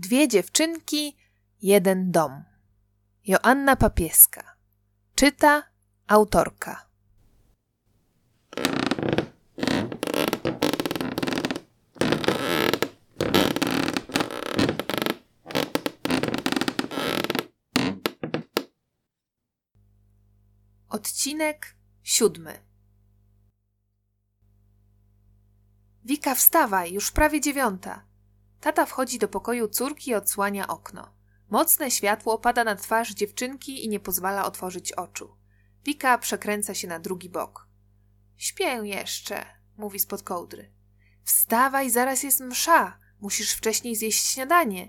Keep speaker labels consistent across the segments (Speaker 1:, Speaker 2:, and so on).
Speaker 1: Dwie dziewczynki, jeden dom. Joanna Papieska. Czyta autorka. Odcinek siódmy. Wika, wstawaj, już prawie dziewiąta. Tata wchodzi do pokoju córki i odsłania okno. Mocne światło pada na twarz dziewczynki i nie pozwala otworzyć oczu. Wika przekręca się na drugi bok. Śpię jeszcze, mówi spod kołdry. Wstawaj, zaraz jest msza. Musisz wcześniej zjeść śniadanie.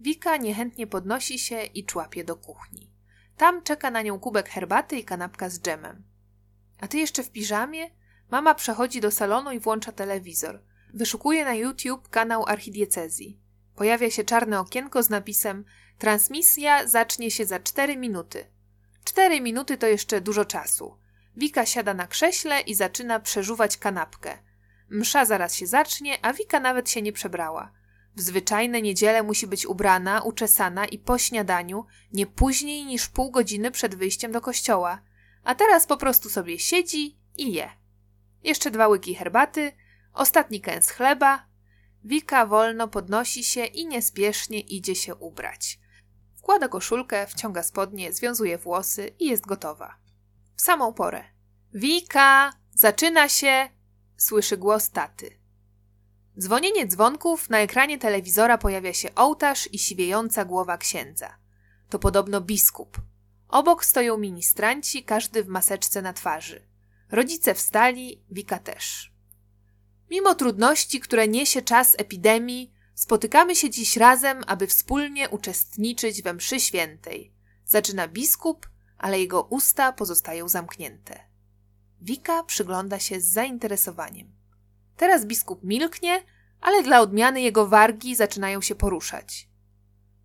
Speaker 1: Wika niechętnie podnosi się i człapie do kuchni. Tam czeka na nią kubek herbaty i kanapka z dżemem. A ty jeszcze w piżamie? Mama przechodzi do salonu i włącza telewizor. Wyszukuje na YouTube kanał archidiecezji. Pojawia się czarne okienko z napisem Transmisja zacznie się za 4 minuty. 4 minuty to jeszcze dużo czasu. Wika siada na krześle i zaczyna przeżuwać kanapkę. Msza zaraz się zacznie, a Wika nawet się nie przebrała. W zwyczajne niedzielę musi być ubrana, uczesana i po śniadaniu nie później niż pół godziny przed wyjściem do kościoła. A teraz po prostu sobie siedzi i je. Jeszcze dwa łyki herbaty, ostatni kęs chleba. Wika wolno podnosi się i niespiesznie idzie się ubrać. Wkłada koszulkę, wciąga spodnie, związuje włosy i jest gotowa. W samą porę. Wika! Zaczyna się! Słyszy głos taty. Dzwonienie dzwonków, na ekranie telewizora pojawia się ołtarz i siwiejąca głowa księdza. To podobno biskup. Obok stoją ministranci, każdy w maseczce na twarzy. Rodzice wstali, Wika też. Mimo trudności, które niesie czas epidemii, spotykamy się dziś razem, aby wspólnie uczestniczyć we mszy świętej. Zaczyna biskup, ale jego usta pozostają zamknięte. Wika przygląda się z zainteresowaniem. Teraz biskup milknie, ale dla odmiany jego wargi zaczynają się poruszać.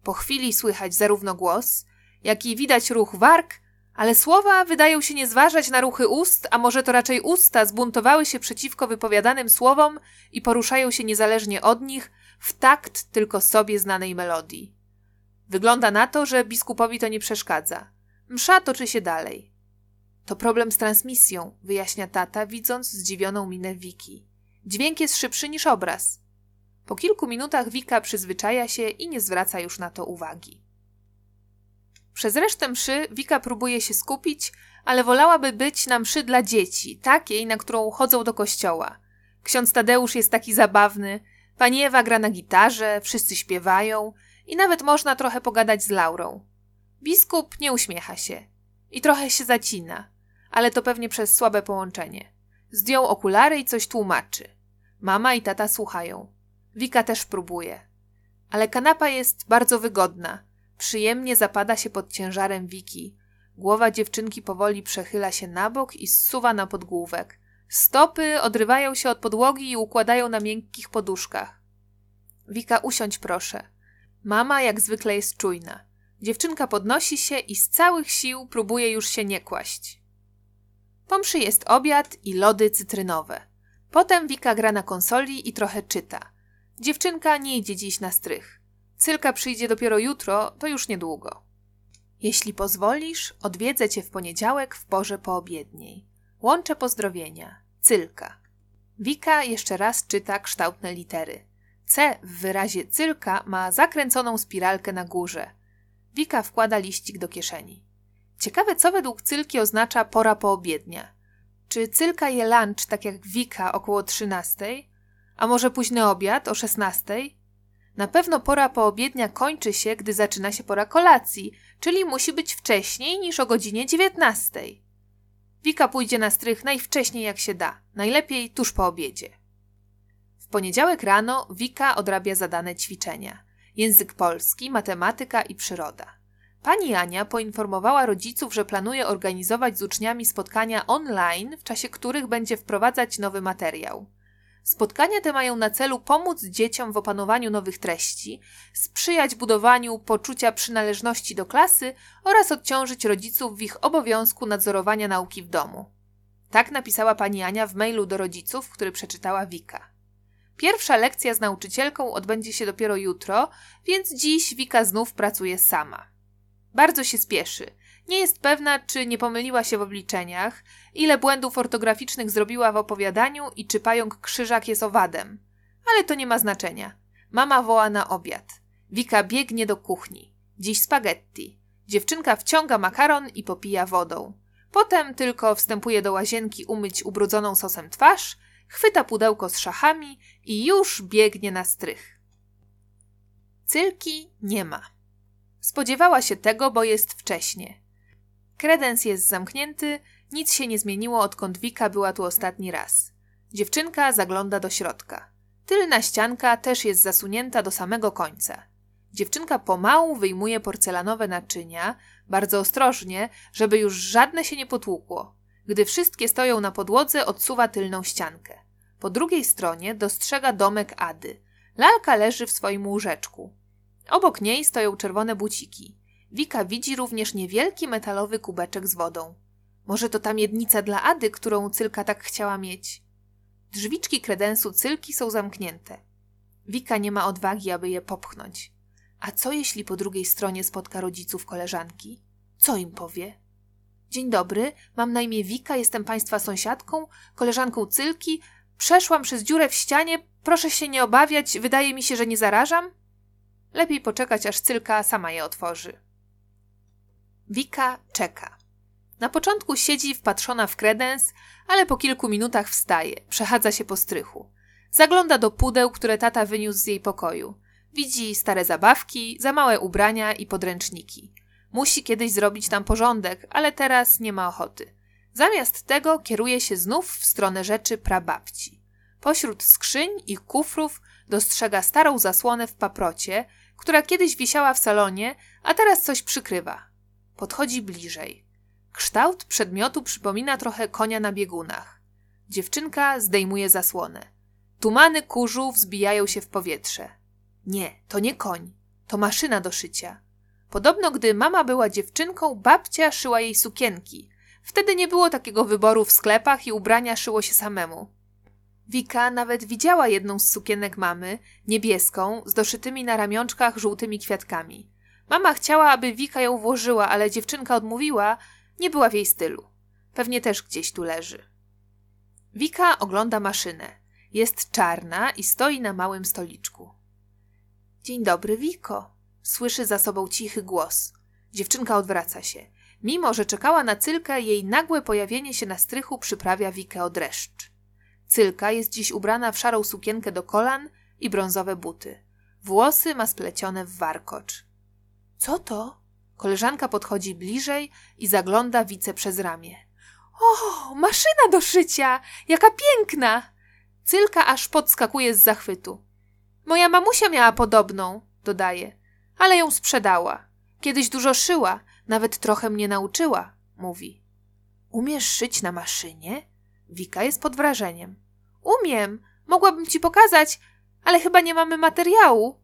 Speaker 1: Po chwili słychać zarówno głos, jak i widać ruch warg, ale słowa wydają się nie zważać na ruchy ust, a może to raczej usta zbuntowały się przeciwko wypowiadanym słowom i poruszają się niezależnie od nich w takt tylko sobie znanej melodii. Wygląda na to, że biskupowi to nie przeszkadza. Msza toczy się dalej. To problem z transmisją, wyjaśnia tata, widząc zdziwioną minę Wiki. Dźwięk jest szybszy niż obraz. Po kilku minutach Wika przyzwyczaja się i nie zwraca już na to uwagi. Przez resztę mszy Wika próbuje się skupić, ale wolałaby być na mszy dla dzieci, takiej, na którą chodzą do kościoła. Ksiądz Tadeusz jest taki zabawny, pani Ewa gra na gitarze, wszyscy śpiewają i nawet można trochę pogadać z Laurą. Biskup nie uśmiecha się i trochę się zacina, ale to pewnie przez słabe połączenie. Zdjął okulary i coś tłumaczy. Mama i tata słuchają. Wika też próbuje. Ale kanapa jest bardzo wygodna. Przyjemnie zapada się pod ciężarem Wiki. Głowa dziewczynki powoli przechyla się na bok i zsuwa na podgłówek. Stopy odrywają się od podłogi i układają na miękkich poduszkach. Wika, usiądź proszę. Mama jak zwykle jest czujna. Dziewczynka podnosi się i z całych sił próbuje już się nie kłaść. Po mszy jest obiad i lody cytrynowe. Potem Wika gra na konsoli i trochę czyta. Dziewczynka nie idzie dziś na strych. Cylka przyjdzie dopiero jutro, to już niedługo. Jeśli pozwolisz, odwiedzę cię w poniedziałek w porze poobiedniej. Łączę pozdrowienia. Cylka. Wika jeszcze raz czyta kształtne litery. C w wyrazie cylka ma zakręconą spiralkę na górze. Wika wkłada liścik do kieszeni. Ciekawe, co według cylki oznacza pora poobiednia. Czy cylka je lunch tak jak Wika około 13? A może późny obiad o 16? Na pewno pora poobiednia kończy się, gdy zaczyna się pora kolacji, czyli musi być wcześniej niż o godzinie 19. Wika pójdzie na strych najwcześniej jak się da, najlepiej tuż po obiedzie. W poniedziałek rano Wika odrabia zadane ćwiczenia. Język polski, matematyka i przyroda. Pani Ania poinformowała rodziców, że planuje organizować z uczniami spotkania online, w czasie których będzie wprowadzać nowy materiał. Spotkania te mają na celu pomóc dzieciom w opanowaniu nowych treści, sprzyjać budowaniu poczucia przynależności do klasy oraz odciążyć rodziców w ich obowiązku nadzorowania nauki w domu. Tak napisała pani Ania w mailu do rodziców, który przeczytała Wika. Pierwsza lekcja z nauczycielką odbędzie się dopiero jutro, więc dziś Wika znów pracuje sama. Bardzo się spieszy. Nie jest pewna, czy nie pomyliła się w obliczeniach, ile błędów ortograficznych zrobiła w opowiadaniu i czy pająk krzyżak jest owadem. Ale to nie ma znaczenia. Mama woła na obiad. Wika biegnie do kuchni. Dziś spaghetti. Dziewczynka wciąga makaron i popija wodą. Potem tylko wstępuje do łazienki umyć ubrudzoną sosem twarz, chwyta pudełko z szachami i już biegnie na strych. Cylki nie ma. Spodziewała się tego, bo jest wcześnie. Kredens jest zamknięty, nic się nie zmieniło, odkąd Wika była tu ostatni raz. Dziewczynka zagląda do środka. Tylna ścianka też jest zasunięta do samego końca. Dziewczynka pomału wyjmuje porcelanowe naczynia, bardzo ostrożnie, żeby już żadne się nie potłukło. Gdy wszystkie stoją na podłodze, odsuwa tylną ściankę. Po drugiej stronie dostrzega domek Ady. Lalka leży w swoim łóżeczku. Obok niej stoją czerwone buciki. Wika widzi również niewielki metalowy kubeczek z wodą. Może to ta miednica dla Ady, którą Cylka tak chciała mieć? Drzwiczki kredensu Cylki są zamknięte. Wika nie ma odwagi, aby je popchnąć. A co jeśli po drugiej stronie spotka rodziców koleżanki? Co im powie? Dzień dobry, mam na imię Wika, jestem państwa sąsiadką, koleżanką Cylki. Przeszłam przez dziurę w ścianie, proszę się nie obawiać, wydaje mi się, że nie zarażam. Lepiej poczekać, aż Cylka sama je otworzy. Wika czeka. Na początku siedzi wpatrzona w kredens, ale po kilku minutach wstaje, przechadza się po strychu. Zagląda do pudeł, które tata wyniósł z jej pokoju. Widzi stare zabawki, za małe ubrania i podręczniki. Musi kiedyś zrobić tam porządek, ale teraz nie ma ochoty. Zamiast tego kieruje się znów w stronę rzeczy prababci. Pośród skrzyń i kufrów dostrzega starą zasłonę w paprocie, która kiedyś wisiała w salonie, a teraz coś przykrywa. Podchodzi bliżej. Kształt przedmiotu przypomina trochę konia na biegunach. Dziewczynka zdejmuje zasłonę. Tumany kurzu wzbijają się w powietrze. Nie, to nie koń. To maszyna do szycia. Podobno, gdy mama była dziewczynką, babcia szyła jej sukienki. Wtedy nie było takiego wyboru w sklepach i ubrania szyło się samemu. Wika nawet widziała jedną z sukienek mamy, niebieską, z doszytymi na ramionczkach żółtymi kwiatkami. Mama chciała, aby Wika ją włożyła, ale dziewczynka odmówiła, nie była w jej stylu. Pewnie też gdzieś tu leży. Wika ogląda maszynę. Jest czarna i stoi na małym stoliczku. Dzień dobry, Wiko. Słyszy za sobą cichy głos. Dziewczynka odwraca się. Mimo, że czekała na Cylkę, jej nagłe pojawienie się na strychu przyprawia Wikę o dreszcz. Cylka jest dziś ubrana w szarą sukienkę do kolan i brązowe buty. Włosy ma splecione w warkocz. Co to? Koleżanka podchodzi bliżej i zagląda Wice przez ramię. O, maszyna do szycia! Jaka piękna! Cylka aż podskakuje z zachwytu. Moja mamusia miała podobną, dodaje, ale ją sprzedała. Kiedyś dużo szyła, nawet trochę mnie nauczyła, mówi. Umiesz szyć na maszynie? Wika jest pod wrażeniem. Umiem, mogłabym ci pokazać, ale chyba nie mamy materiału.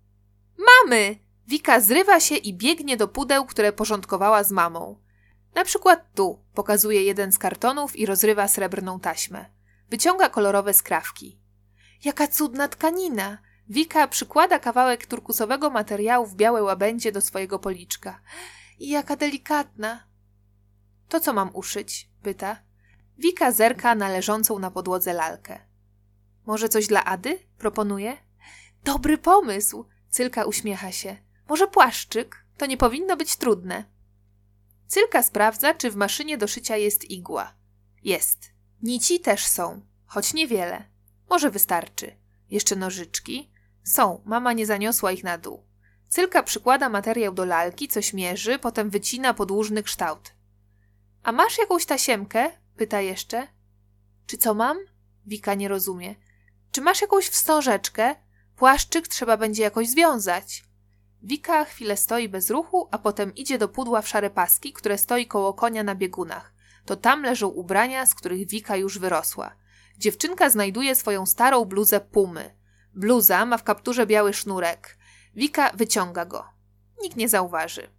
Speaker 1: Mamy! Wika zrywa się i biegnie do pudeł, które porządkowała z mamą. Na przykład tu pokazuje jeden z kartonów i rozrywa srebrną taśmę. Wyciąga kolorowe skrawki. Jaka cudna tkanina! Wika przykłada kawałek turkusowego materiału w białe łabędzie do swojego policzka. I jaka delikatna! To co mam uszyć? pyta. Wika zerka na leżącą na podłodze lalkę. Może coś dla Ady? proponuje. Dobry pomysł! Cylka uśmiecha się. Może płaszczyk? To nie powinno być trudne. Cylka sprawdza, czy w maszynie do szycia jest igła. Jest. Nici też są, choć niewiele. Może wystarczy. Jeszcze nożyczki? Są, mama nie zaniosła ich na dół. Cylka przykłada materiał do lalki, coś mierzy, potem wycina podłużny kształt. A masz jakąś tasiemkę? pyta jeszcze. Czy co mam? Wika nie rozumie. Czy masz jakąś wstążeczkę? Płaszczyk trzeba będzie jakoś związać. Wika chwilę stoi bez ruchu, a potem idzie do pudła w szare paski, które stoi koło konia na biegunach. To tam leżą ubrania, z których Wika już wyrosła. Dziewczynka znajduje swoją starą bluzę pumy. Bluza ma w kapturze biały sznurek. Wika wyciąga go. Nikt nie zauważy.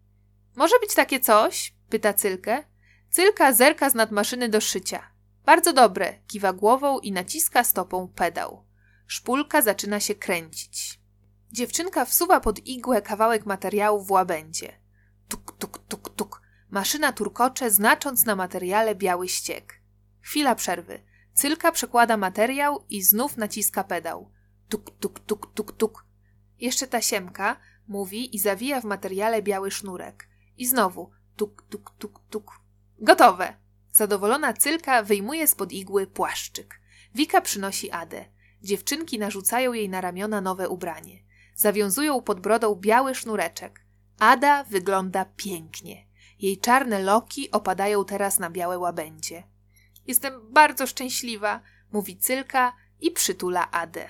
Speaker 1: Może być takie coś? pyta Cylkę. Cylka zerka z nadmaszyny do szycia. Bardzo dobre, kiwa głową i naciska stopą pedał. Szpulka zaczyna się kręcić. Dziewczynka wsuwa pod igłę kawałek materiału w łabędzie. Tuk, tuk, tuk, tuk. Maszyna turkocze, znacząc na materiale biały ściek. Chwila przerwy. Cylka przekłada materiał i znów naciska pedał. Tuk, tuk, tuk, tuk, tuk. Jeszcze tasiemka mówi i zawija w materiale biały sznurek. I znowu tuk, tuk, tuk, tuk. Gotowe! Zadowolona Cylka wyjmuje spod igły płaszczyk. Wika przynosi Adę. Dziewczynki narzucają jej na ramiona nowe ubranie. Zawiązują pod brodą biały sznureczek. Ada wygląda pięknie. Jej czarne loki opadają teraz na białe łabędzie. Jestem bardzo szczęśliwa, mówi Cylka i przytula Adę.